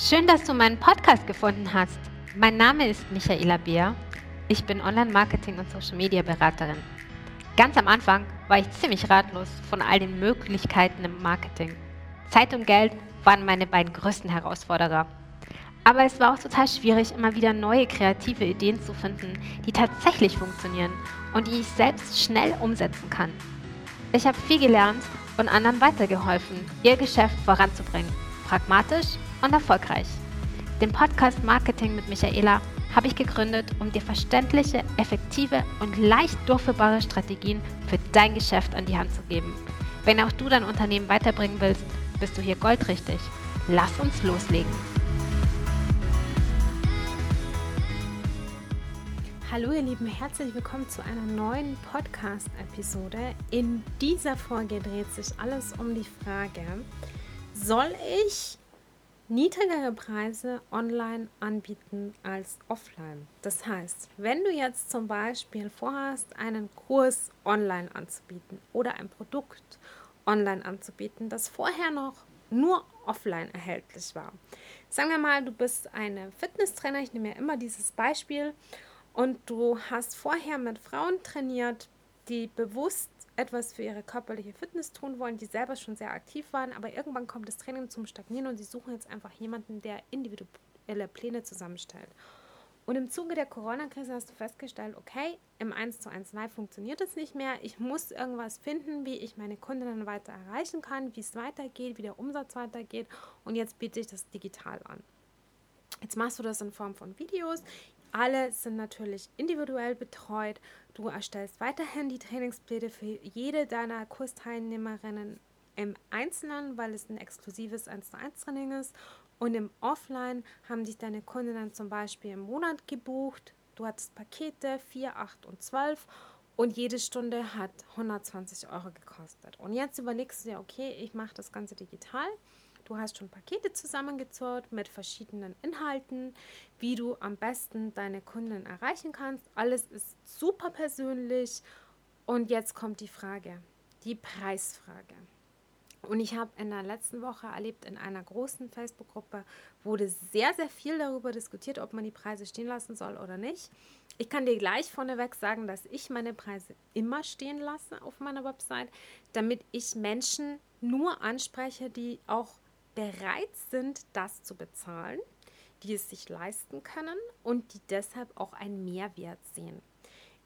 Schön, dass du meinen Podcast gefunden hast. Mein Name ist Michaela Beer. Ich bin Online-Marketing- und Social-Media-Beraterin. Ganz am Anfang war ich ziemlich ratlos von all den Möglichkeiten im Marketing. Zeit und Geld waren meine beiden größten Herausforderer. Aber es war auch total schwierig, immer wieder neue kreative Ideen zu finden, die tatsächlich funktionieren und die ich selbst schnell umsetzen kann. Ich habe viel gelernt und anderen weitergeholfen, ihr Geschäft voranzubringen. Pragmatisch und erfolgreich. Den Podcast Marketing mit Michaela habe ich gegründet, um dir verständliche, effektive und leicht durchführbare Strategien für dein Geschäft an die Hand zu geben. Wenn auch du dein Unternehmen weiterbringen willst, bist du hier goldrichtig. Lass uns loslegen. Hallo ihr Lieben, herzlich willkommen zu einer neuen Podcast-Episode. In dieser Folge dreht sich alles um die Frage, soll ich niedrigere Preise online anbieten als offline. Das heißt, wenn du jetzt zum Beispiel vorhast, einen Kurs online anzubieten oder ein Produkt online anzubieten, das vorher noch nur offline erhältlich war. Sagen wir mal, du bist eine Fitnesstrainer, ich nehme ja immer dieses Beispiel, und du hast vorher mit Frauen trainiert, die bewusst etwas für ihre körperliche Fitness tun wollen, die selber schon sehr aktiv waren, aber irgendwann kommt das Training zum Stagnieren und sie suchen jetzt einfach jemanden, der individuelle Pläne zusammenstellt. Und im Zuge der Corona-Krise hast du festgestellt, okay, im 1 zu 1 Live funktioniert es nicht mehr. Ich muss irgendwas finden, wie ich meine Kundinnen weiter erreichen kann, wie es weitergeht, wie der Umsatz weitergeht. Und jetzt biete ich das digital an. Jetzt machst du das in Form von Videos. Alle sind natürlich individuell betreut. Du erstellst weiterhin die Trainingspläne für jede deiner Kursteilnehmerinnen im Einzelnen, weil es ein exklusives 1 zu 1 Training ist. Und im Offline haben dich deine Kunden dann zum Beispiel im Monat gebucht. Du hattest Pakete 4, 8 und 12 und jede Stunde hat 120 Euro gekostet. Und jetzt überlegst du dir, okay, ich mache das Ganze digital. Du hast schon Pakete zusammengezurrt mit verschiedenen Inhalten, wie du am besten deine Kunden erreichen kannst. Alles ist super persönlich. Und jetzt kommt die Frage, die Preisfrage. Und ich habe in der letzten Woche erlebt, in einer großen Facebook-Gruppe wurde sehr, sehr viel darüber diskutiert, ob man die Preise stehen lassen soll oder nicht. Ich kann dir gleich vorneweg sagen, dass ich meine Preise immer stehen lasse auf meiner Website, damit ich Menschen nur anspreche, die auch bereit sind, das zu bezahlen, die es sich leisten können und die deshalb auch einen Mehrwert sehen.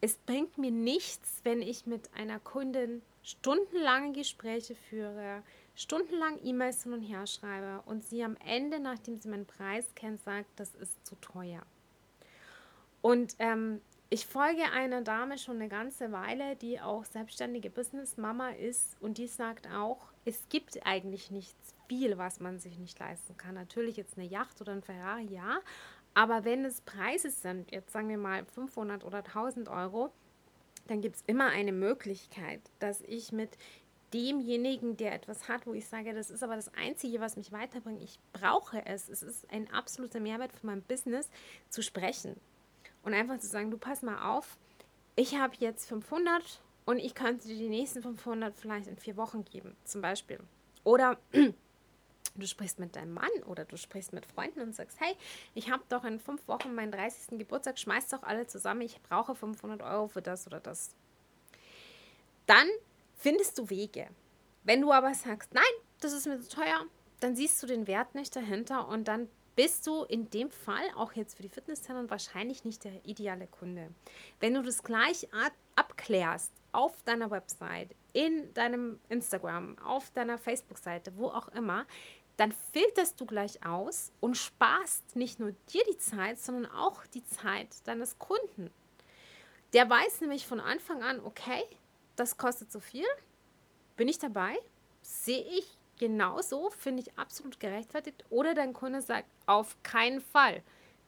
Es bringt mir nichts, wenn ich mit einer Kundin stundenlange Gespräche führe, stundenlang E-Mails hin und her schreibe und sie am Ende, nachdem sie meinen Preis kennt, sagt, das ist zu teuer. Und ähm, ich folge einer Dame schon eine ganze Weile, die auch selbstständige Business-Mama ist und die sagt auch, es gibt eigentlich nichts viel, was man sich nicht leisten kann. Natürlich jetzt eine Yacht oder ein Ferrari, ja, aber wenn es Preise sind, jetzt sagen wir mal 500 oder 1000 Euro, dann gibt es immer eine Möglichkeit, dass ich mit demjenigen, der etwas hat, wo ich sage, das ist aber das Einzige, was mich weiterbringt, ich brauche es, es ist ein absoluter Mehrwert für mein Business, zu sprechen und einfach zu sagen, du pass mal auf, ich habe jetzt 500 und ich könnte dir die nächsten 500 vielleicht in vier Wochen geben, zum Beispiel. Oder du sprichst mit deinem Mann oder du sprichst mit Freunden und sagst, hey, ich habe doch in fünf Wochen meinen 30. Geburtstag, schmeiß doch alle zusammen, ich brauche 500 Euro für das oder das. Dann findest du Wege. Wenn du aber sagst, nein, das ist mir zu teuer, dann siehst du den Wert nicht dahinter und dann bist du in dem Fall auch jetzt für die Fitnesszentren wahrscheinlich nicht der ideale Kunde. Wenn du das gleich abklärst auf deiner Website, in deinem Instagram, auf deiner Facebook-Seite, wo auch immer, dann filterst du gleich aus und sparst nicht nur dir die Zeit, sondern auch die Zeit deines Kunden. Der weiß nämlich von Anfang an, okay, das kostet so viel, bin ich dabei, sehe ich genauso, finde ich absolut gerechtfertigt. Oder dein Kunde sagt, auf keinen Fall,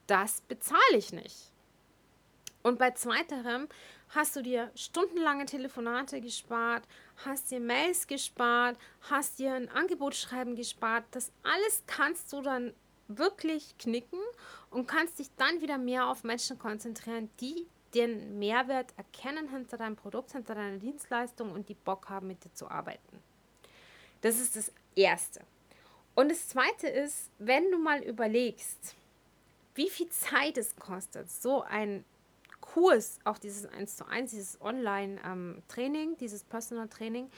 das bezahle ich nicht. Und bei zweiterem hast du dir stundenlange Telefonate gespart, hast dir Mails gespart, hast dir ein Angebotsschreiben gespart. Das alles kannst du dann wirklich knicken und kannst dich dann wieder mehr auf Menschen konzentrieren, die den Mehrwert erkennen hinter deinem Produkt, hinter deiner Dienstleistung und die Bock haben, mit dir zu arbeiten. Das ist das Erste. Und das Zweite ist, wenn du mal überlegst, wie viel Zeit es kostet, so ein Kurs, auch dieses 1 zu 1, dieses Online-Training, ähm, dieses Personal Training,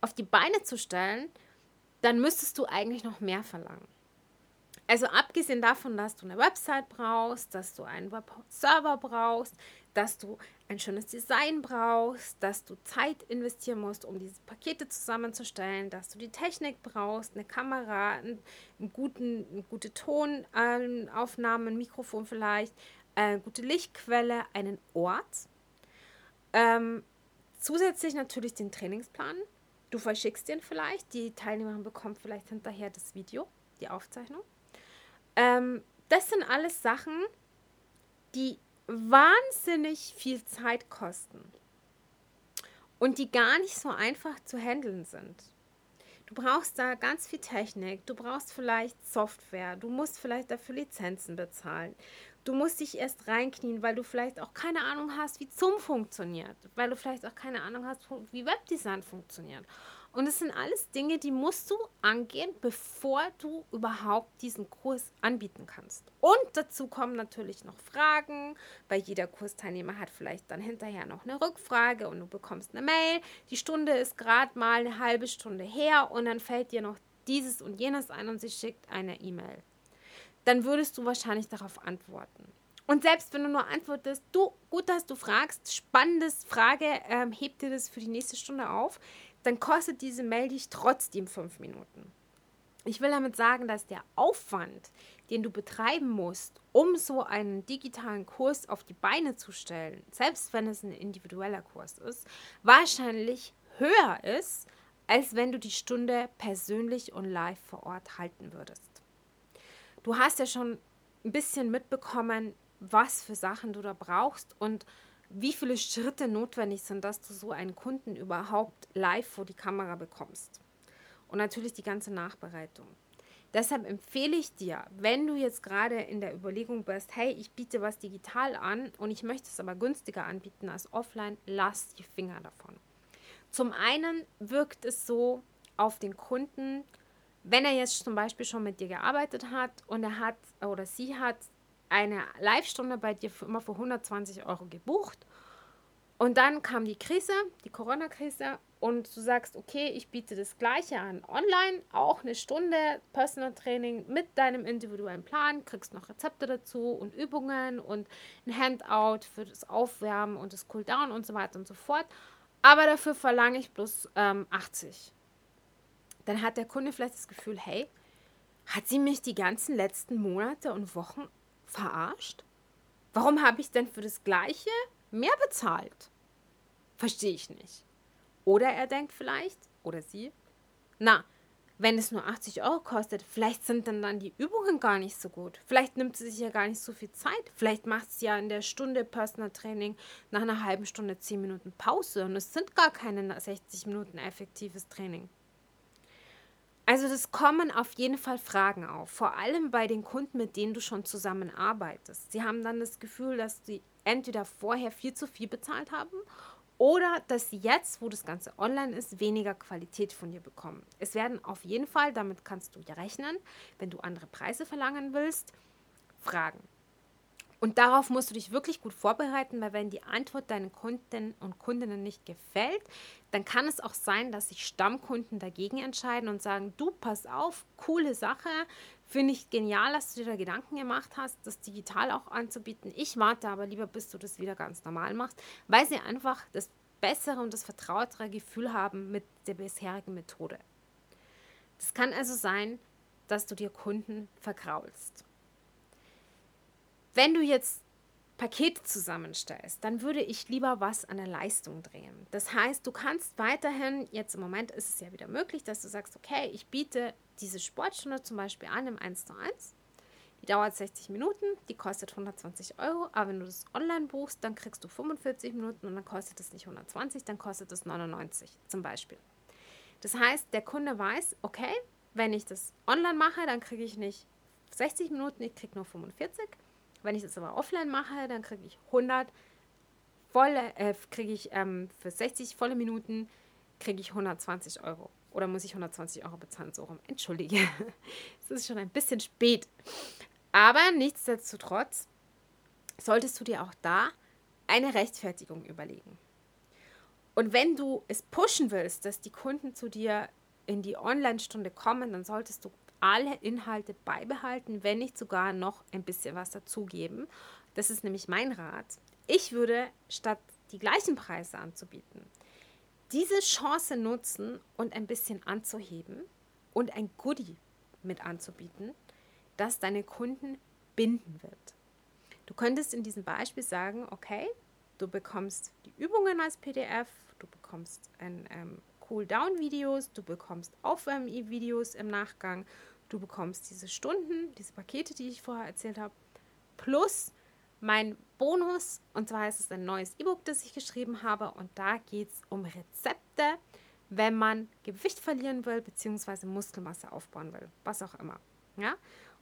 auf die Beine zu stellen, dann müsstest du eigentlich noch mehr verlangen. Also abgesehen davon, dass du eine Website brauchst, dass du einen Webserver brauchst, dass du ein schönes Design brauchst, dass du Zeit investieren musst, um diese Pakete zusammenzustellen, dass du die Technik brauchst, eine Kamera, einen, guten, eine gute Tonaufnahme, ein Mikrofon vielleicht, eine gute Lichtquelle, einen Ort. Ähm, zusätzlich natürlich den Trainingsplan. Du verschickst den vielleicht, die Teilnehmerin bekommt vielleicht hinterher das Video, die Aufzeichnung. Ähm, das sind alles Sachen, die wahnsinnig viel Zeit kosten und die gar nicht so einfach zu handeln sind. Du brauchst da ganz viel Technik, du brauchst vielleicht Software, du musst vielleicht dafür Lizenzen bezahlen. Du musst dich erst reinknien, weil du vielleicht auch keine Ahnung hast, wie Zoom funktioniert, weil du vielleicht auch keine Ahnung hast, wie Webdesign funktioniert. Und es sind alles Dinge, die musst du angehen, bevor du überhaupt diesen Kurs anbieten kannst. Und dazu kommen natürlich noch Fragen, weil jeder Kursteilnehmer hat vielleicht dann hinterher noch eine Rückfrage und du bekommst eine Mail. Die Stunde ist gerade mal eine halbe Stunde her und dann fällt dir noch dieses und jenes ein und sie schickt eine E-Mail. Dann würdest du wahrscheinlich darauf antworten. Und selbst wenn du nur antwortest, du, gut, dass du fragst, spannendes Frage, ähm, heb dir das für die nächste Stunde auf, dann kostet diese Mail dich trotzdem fünf Minuten. Ich will damit sagen, dass der Aufwand, den du betreiben musst, um so einen digitalen Kurs auf die Beine zu stellen, selbst wenn es ein individueller Kurs ist, wahrscheinlich höher ist, als wenn du die Stunde persönlich und live vor Ort halten würdest. Du hast ja schon ein bisschen mitbekommen, was für Sachen du da brauchst und wie viele Schritte notwendig sind, dass du so einen Kunden überhaupt live vor die Kamera bekommst. Und natürlich die ganze Nachbereitung. Deshalb empfehle ich dir, wenn du jetzt gerade in der Überlegung bist, hey, ich biete was digital an und ich möchte es aber günstiger anbieten als offline, lass die Finger davon. Zum einen wirkt es so auf den Kunden, wenn er jetzt zum Beispiel schon mit dir gearbeitet hat und er hat oder sie hat eine Live-Stunde bei dir für immer für 120 Euro gebucht. Und dann kam die Krise, die Corona-Krise, und du sagst, okay, ich biete das Gleiche an online, auch eine Stunde Personal Training mit deinem individuellen Plan, kriegst noch Rezepte dazu und Übungen und ein Handout für das Aufwärmen und das Cooldown und so weiter und so fort. Aber dafür verlange ich bloß ähm, 80. Dann hat der Kunde vielleicht das Gefühl, hey, hat sie mich die ganzen letzten Monate und Wochen Verarscht? Warum habe ich denn für das Gleiche mehr bezahlt? Verstehe ich nicht. Oder er denkt vielleicht, oder sie, na, wenn es nur 80 Euro kostet, vielleicht sind dann, dann die Übungen gar nicht so gut. Vielleicht nimmt sie sich ja gar nicht so viel Zeit. Vielleicht macht sie ja in der Stunde Personal Training nach einer halben Stunde 10 Minuten Pause und es sind gar keine 60 Minuten effektives Training. Also das kommen auf jeden Fall Fragen auf, vor allem bei den Kunden, mit denen du schon zusammenarbeitest. Sie haben dann das Gefühl, dass sie entweder vorher viel zu viel bezahlt haben oder dass sie jetzt, wo das Ganze online ist, weniger Qualität von dir bekommen. Es werden auf jeden Fall, damit kannst du ja rechnen, wenn du andere Preise verlangen willst, Fragen. Und darauf musst du dich wirklich gut vorbereiten, weil wenn die Antwort deinen Kunden und Kundinnen nicht gefällt, dann kann es auch sein, dass sich Stammkunden dagegen entscheiden und sagen, du, pass auf, coole Sache, finde ich genial, dass du dir da Gedanken gemacht hast, das digital auch anzubieten. Ich warte aber lieber, bis du das wieder ganz normal machst, weil sie einfach das bessere und das vertrautere Gefühl haben mit der bisherigen Methode. Das kann also sein, dass du dir Kunden verkraulst. Wenn du jetzt Pakete zusammenstellst, dann würde ich lieber was an der Leistung drehen. Das heißt, du kannst weiterhin, jetzt im Moment ist es ja wieder möglich, dass du sagst, okay, ich biete diese Sportstunde zum Beispiel an im 1 zu 1. Die dauert 60 Minuten, die kostet 120 Euro, aber wenn du das online buchst, dann kriegst du 45 Minuten und dann kostet es nicht 120, dann kostet es 99 zum Beispiel. Das heißt, der Kunde weiß, okay, wenn ich das online mache, dann kriege ich nicht 60 Minuten, ich kriege nur 45 wenn ich das aber offline mache, dann kriege ich 100 volle, äh, kriege ich ähm, für 60 volle Minuten kriege ich 120 Euro Oder muss ich 120 Euro bezahlen? So rum. Entschuldige. es ist schon ein bisschen spät. Aber nichtsdestotrotz solltest du dir auch da eine Rechtfertigung überlegen. Und wenn du es pushen willst, dass die Kunden zu dir in die Online-Stunde kommen, dann solltest du alle Inhalte beibehalten, wenn nicht sogar noch ein bisschen was dazugeben. Das ist nämlich mein Rat. Ich würde statt die gleichen Preise anzubieten, diese Chance nutzen und ein bisschen anzuheben und ein Goodie mit anzubieten, das deine Kunden binden wird. Du könntest in diesem Beispiel sagen, okay, du bekommst die Übungen als PDF, du bekommst ein ähm, Cool-Down-Videos, du bekommst Aufwärm-Videos im Nachgang, du bekommst diese Stunden, diese Pakete, die ich vorher erzählt habe, plus mein Bonus. Und zwar ist es ein neues E-Book, das ich geschrieben habe. Und da geht es um Rezepte, wenn man Gewicht verlieren will, beziehungsweise Muskelmasse aufbauen will, was auch immer. Ja?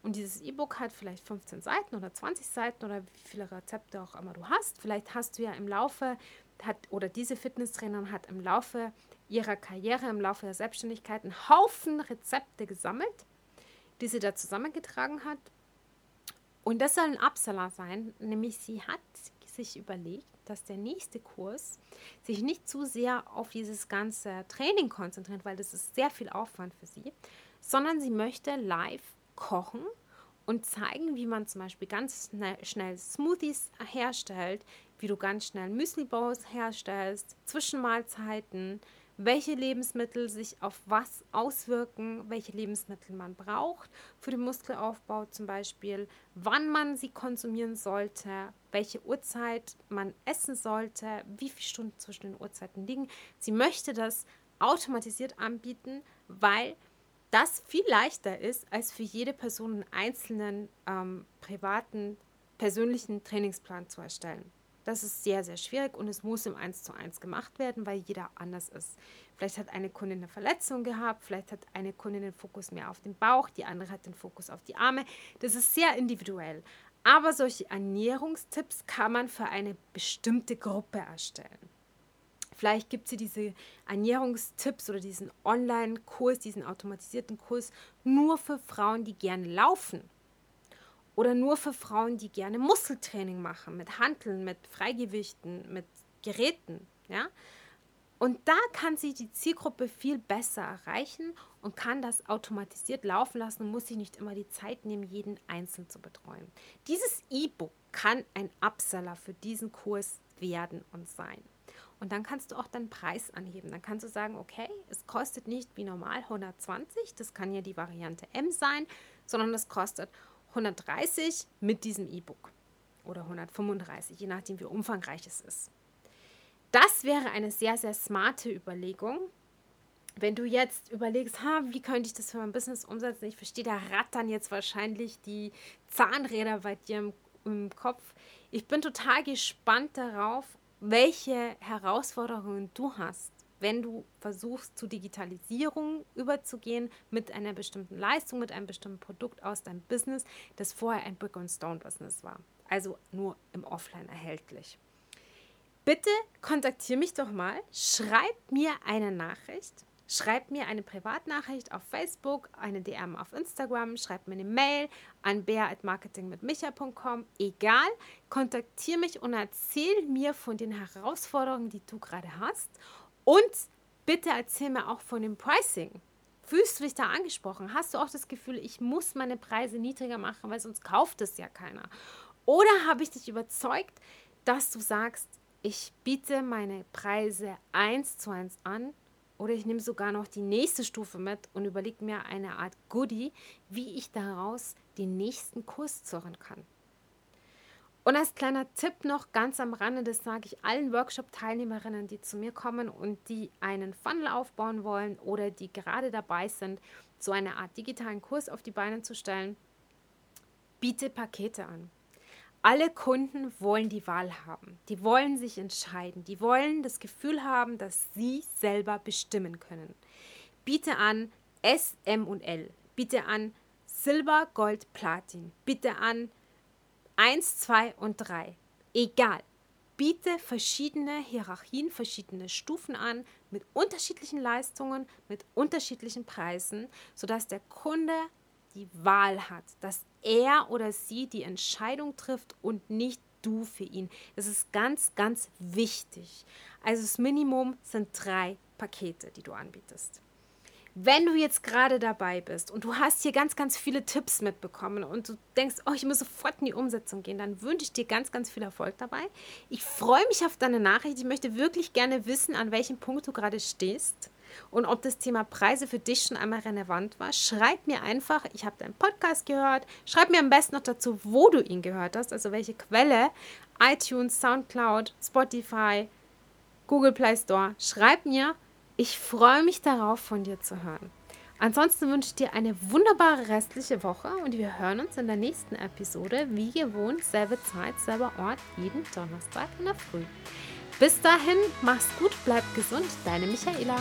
Und dieses E-Book hat vielleicht 15 Seiten oder 20 Seiten oder wie viele Rezepte auch immer du hast. Vielleicht hast du ja im Laufe, hat, oder diese Fitnesstrainerin hat im Laufe ihrer Karriere, im Laufe der Selbstständigkeit einen Haufen Rezepte gesammelt, die sie da zusammengetragen hat. Und das soll ein Upseller sein, nämlich sie hat sich überlegt, dass der nächste Kurs sich nicht zu sehr auf dieses ganze Training konzentriert, weil das ist sehr viel Aufwand für sie, sondern sie möchte live kochen und zeigen, wie man zum Beispiel ganz schnell Smoothies herstellt, wie du ganz schnell Müsli-Bowls herstellst, Zwischenmahlzeiten, welche Lebensmittel sich auf was auswirken, welche Lebensmittel man braucht für den Muskelaufbau zum Beispiel, wann man sie konsumieren sollte, welche Uhrzeit man essen sollte, wie viele Stunden zwischen den Uhrzeiten liegen. Sie möchte das automatisiert anbieten, weil das viel leichter ist, als für jede Person einen einzelnen ähm, privaten, persönlichen Trainingsplan zu erstellen. Das ist sehr, sehr schwierig und es muss im 1 zu 1 gemacht werden, weil jeder anders ist. Vielleicht hat eine Kundin eine Verletzung gehabt, vielleicht hat eine Kundin den Fokus mehr auf den Bauch, die andere hat den Fokus auf die Arme. Das ist sehr individuell. Aber solche Ernährungstipps kann man für eine bestimmte Gruppe erstellen. Vielleicht gibt sie diese Ernährungstipps oder diesen Online-Kurs, diesen automatisierten Kurs nur für Frauen, die gerne laufen oder nur für Frauen, die gerne Muskeltraining machen, mit Handeln, mit Freigewichten, mit Geräten. Ja? Und da kann sie die Zielgruppe viel besser erreichen und kann das automatisiert laufen lassen und muss sich nicht immer die Zeit nehmen, jeden einzeln zu betreuen. Dieses E-Book kann ein Upseller für diesen Kurs werden und sein. Und dann kannst du auch deinen Preis anheben. Dann kannst du sagen, okay, es kostet nicht wie normal 120, das kann ja die Variante M sein, sondern es kostet 130 mit diesem E-Book oder 135, je nachdem, wie umfangreich es ist. Das wäre eine sehr, sehr smarte Überlegung. Wenn du jetzt überlegst, ha, wie könnte ich das für mein Business umsetzen? Ich verstehe, da rattern jetzt wahrscheinlich die Zahnräder bei dir im, im Kopf. Ich bin total gespannt darauf, welche Herausforderungen du hast wenn du versuchst, zu Digitalisierung überzugehen mit einer bestimmten Leistung, mit einem bestimmten Produkt aus deinem Business, das vorher ein Brick-and-Stone-Business war. Also nur im Offline erhältlich. Bitte kontaktiere mich doch mal, schreib mir eine Nachricht, schreib mir eine Privatnachricht auf Facebook, eine DM auf Instagram, schreib mir eine Mail an bär.marketingmitmicha.com, egal, kontaktiere mich und erzähl mir von den Herausforderungen, die du gerade hast und bitte erzähl mir auch von dem Pricing. Fühlst du dich da angesprochen? Hast du auch das Gefühl, ich muss meine Preise niedriger machen, weil sonst kauft es ja keiner? Oder habe ich dich überzeugt, dass du sagst, ich biete meine Preise eins zu eins an oder ich nehme sogar noch die nächste Stufe mit und überlege mir eine Art Goodie, wie ich daraus den nächsten Kurs zurren kann. Und als kleiner Tipp noch ganz am Rande, das sage ich allen Workshop-Teilnehmerinnen, die zu mir kommen und die einen Funnel aufbauen wollen oder die gerade dabei sind, so eine Art digitalen Kurs auf die Beine zu stellen, biete Pakete an. Alle Kunden wollen die Wahl haben. Die wollen sich entscheiden. Die wollen das Gefühl haben, dass sie selber bestimmen können. Biete an S, M und L. Biete an Silber, Gold, Platin. Bitte an 1, 2 und 3. Egal. biete verschiedene Hierarchien, verschiedene Stufen an mit unterschiedlichen Leistungen, mit unterschiedlichen Preisen, sodass der Kunde die Wahl hat, dass er oder sie die Entscheidung trifft und nicht du für ihn. Das ist ganz, ganz wichtig. Also das Minimum sind drei Pakete, die du anbietest. Wenn du jetzt gerade dabei bist und du hast hier ganz, ganz viele Tipps mitbekommen und du denkst, oh, ich muss sofort in die Umsetzung gehen, dann wünsche ich dir ganz, ganz viel Erfolg dabei. Ich freue mich auf deine Nachricht. Ich möchte wirklich gerne wissen, an welchem Punkt du gerade stehst und ob das Thema Preise für dich schon einmal relevant war. Schreib mir einfach, ich habe deinen Podcast gehört. Schreib mir am besten noch dazu, wo du ihn gehört hast, also welche Quelle. iTunes, Soundcloud, Spotify, Google Play Store. Schreib mir ich freue mich darauf, von dir zu hören. Ansonsten wünsche ich dir eine wunderbare restliche Woche und wir hören uns in der nächsten Episode, wie gewohnt, selbe Zeit, selber Ort, jeden Donnerstag in der Früh. Bis dahin, mach's gut, bleib gesund, deine Michaela.